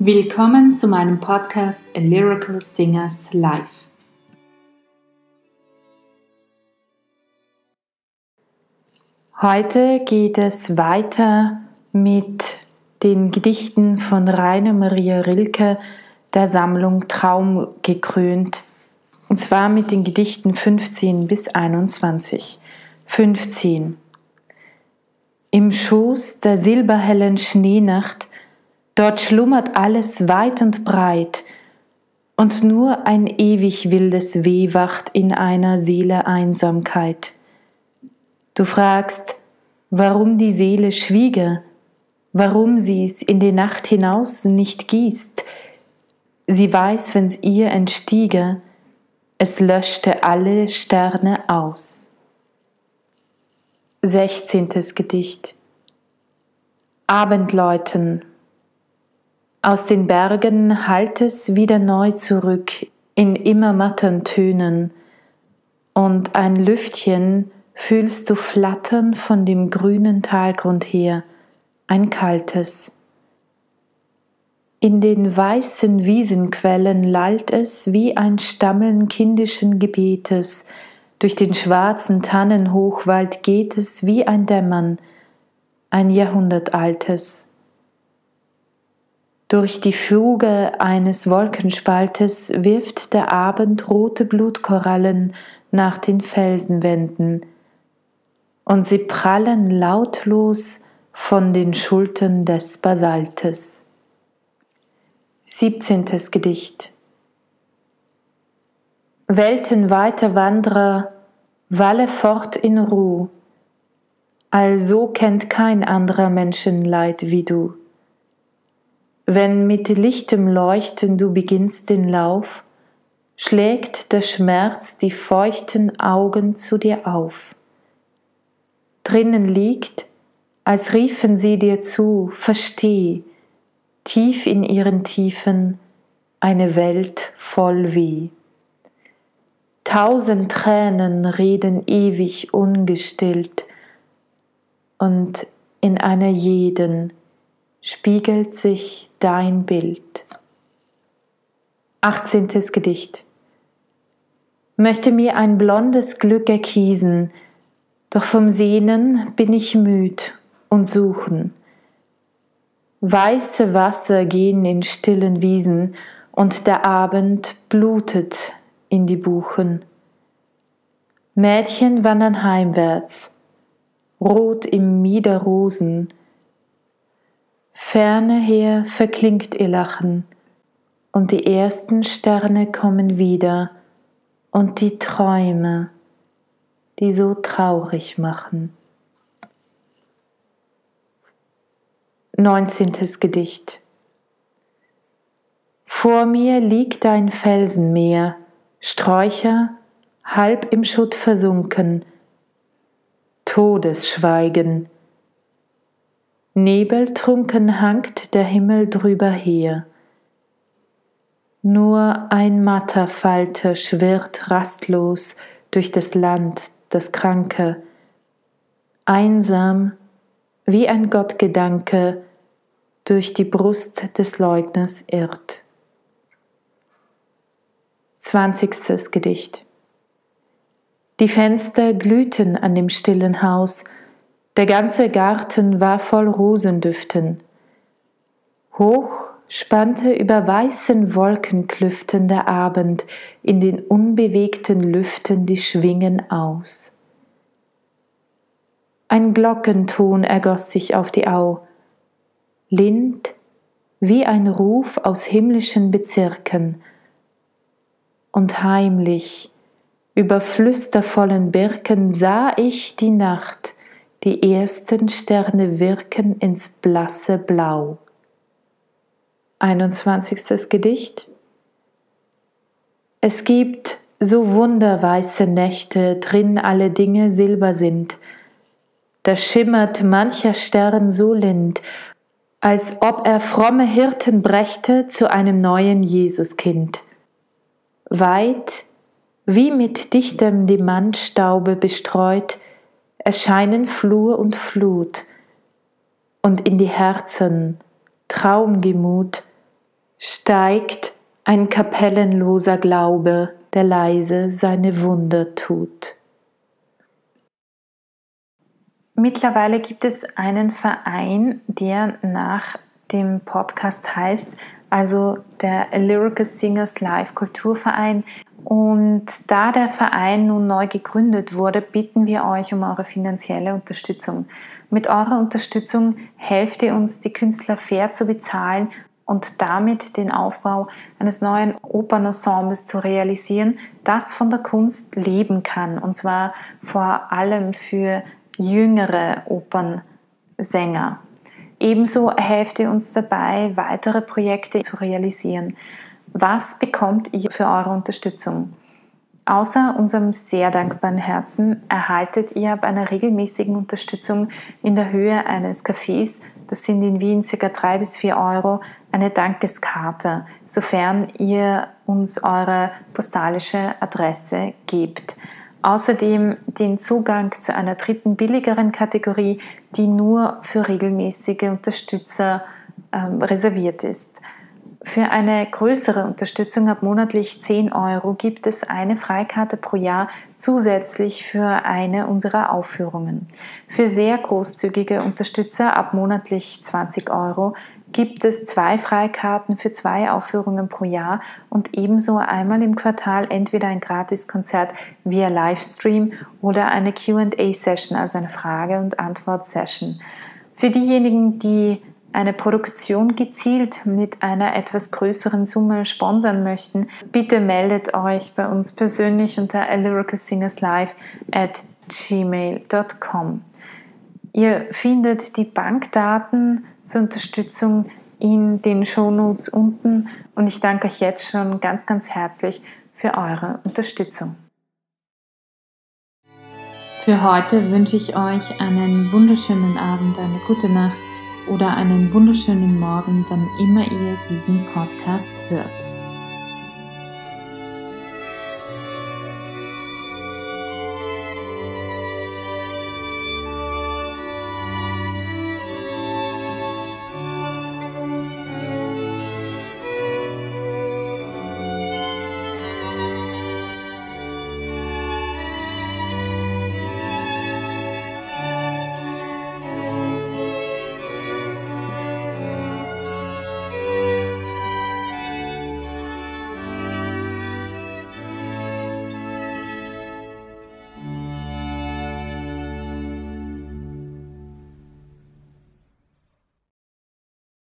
Willkommen zu meinem Podcast A Lyrical Singers Live. Heute geht es weiter mit den Gedichten von Rainer Maria Rilke der Sammlung Traum gekrönt. Und zwar mit den Gedichten 15 bis 21. 15. Im Schoß der silberhellen Schneenacht Dort schlummert alles weit und breit, und nur ein ewig wildes Weh wacht in einer Seele Einsamkeit. Du fragst, warum die Seele schwiege, warum sie's in die Nacht hinaus nicht gießt. Sie weiß, wenn's ihr entstiege, es löschte alle Sterne aus. Sechzehntes Gedicht Abendläuten aus den Bergen hallt es wieder neu zurück in immer matten Tönen, und ein Lüftchen fühlst du flattern von dem grünen Talgrund her, ein kaltes. In den weißen Wiesenquellen lallt es wie ein Stammeln kindischen Gebetes, durch den schwarzen Tannenhochwald geht es wie ein Dämmern, ein Jahrhundertaltes. Durch die Fuge eines Wolkenspaltes wirft der Abend rote Blutkorallen nach den Felsenwänden, und sie prallen lautlos von den Schultern des Basaltes. 17. Gedicht Weltenweiter Wanderer, walle fort in Ruh, also kennt kein anderer Menschenleid wie du. Wenn mit lichtem Leuchten du beginnst den Lauf, schlägt der Schmerz die feuchten Augen zu dir auf. Drinnen liegt, als riefen sie dir zu, versteh, tief in ihren Tiefen eine Welt voll Weh. Tausend Tränen reden ewig ungestillt, und in einer jeden spiegelt sich dein Bild. 18. Gedicht. Möchte mir ein blondes Glück erkiesen, doch vom Sehnen bin ich müd und suchen. Weiße Wasser gehen in stillen Wiesen und der Abend blutet in die Buchen. Mädchen wandern heimwärts, rot im Mieder Ferne her verklingt ihr Lachen, und die ersten Sterne kommen wieder, und die Träume, die so traurig machen. 19. Gedicht Vor mir liegt ein Felsenmeer, Sträucher halb im Schutt versunken, Todesschweigen, Nebeltrunken hangt der Himmel drüber her. Nur ein matter Falter schwirrt rastlos durch das Land, das Kranke, einsam wie ein Gottgedanke durch die Brust des Leugners irrt. 20. Gedicht Die Fenster glühten an dem stillen Haus, der ganze Garten war voll Rosendüften. Hoch spannte über weißen Wolkenklüften der Abend in den unbewegten Lüften die Schwingen aus. Ein Glockenton ergoss sich auf die Au, lind wie ein Ruf aus himmlischen Bezirken, und heimlich über flüstervollen Birken sah ich die Nacht, die ersten Sterne wirken ins blasse Blau. 21. Gedicht. Es gibt so wunderweiße Nächte, drin alle Dinge Silber sind. Da schimmert mancher Stern so lind, als ob er fromme Hirten brächte zu einem neuen Jesuskind. Weit, wie mit dichtem Demantstaube bestreut, erscheinen Flur und Flut, und in die Herzen Traumgemut steigt ein kapellenloser Glaube, der leise seine Wunder tut. Mittlerweile gibt es einen Verein, der nach dem Podcast heißt, also der Lyrical Singers Live Kulturverein. Und da der Verein nun neu gegründet wurde, bitten wir euch um eure finanzielle Unterstützung. Mit eurer Unterstützung helft ihr uns, die Künstler fair zu bezahlen und damit den Aufbau eines neuen Opernensembles zu realisieren, das von der Kunst leben kann. Und zwar vor allem für jüngere Opernsänger. Ebenso helft ihr uns dabei, weitere Projekte zu realisieren. Was bekommt ihr für eure Unterstützung? Außer unserem sehr dankbaren Herzen erhaltet ihr bei einer regelmäßigen Unterstützung in der Höhe eines Cafés, das sind in Wien ca. 3 bis 4 Euro, eine Dankeskarte, sofern ihr uns eure postalische Adresse gebt. Außerdem den Zugang zu einer dritten billigeren Kategorie, die nur für regelmäßige Unterstützer ähm, reserviert ist. Für eine größere Unterstützung ab monatlich 10 Euro gibt es eine Freikarte pro Jahr zusätzlich für eine unserer Aufführungen. Für sehr großzügige Unterstützer ab monatlich 20 Euro gibt es zwei Freikarten für zwei Aufführungen pro Jahr und ebenso einmal im Quartal entweder ein Gratiskonzert via Livestream oder eine QA-Session, also eine Frage- und Antwort-Session. Für diejenigen, die eine Produktion gezielt mit einer etwas größeren Summe sponsern möchten, bitte meldet euch bei uns persönlich unter lyricalsingerslive at gmail.com. Ihr findet die Bankdaten zur Unterstützung in den Shownotes unten und ich danke euch jetzt schon ganz, ganz herzlich für eure Unterstützung. Für heute wünsche ich euch einen wunderschönen Abend, eine gute Nacht oder einen wunderschönen Morgen, wann immer ihr diesen Podcast hört.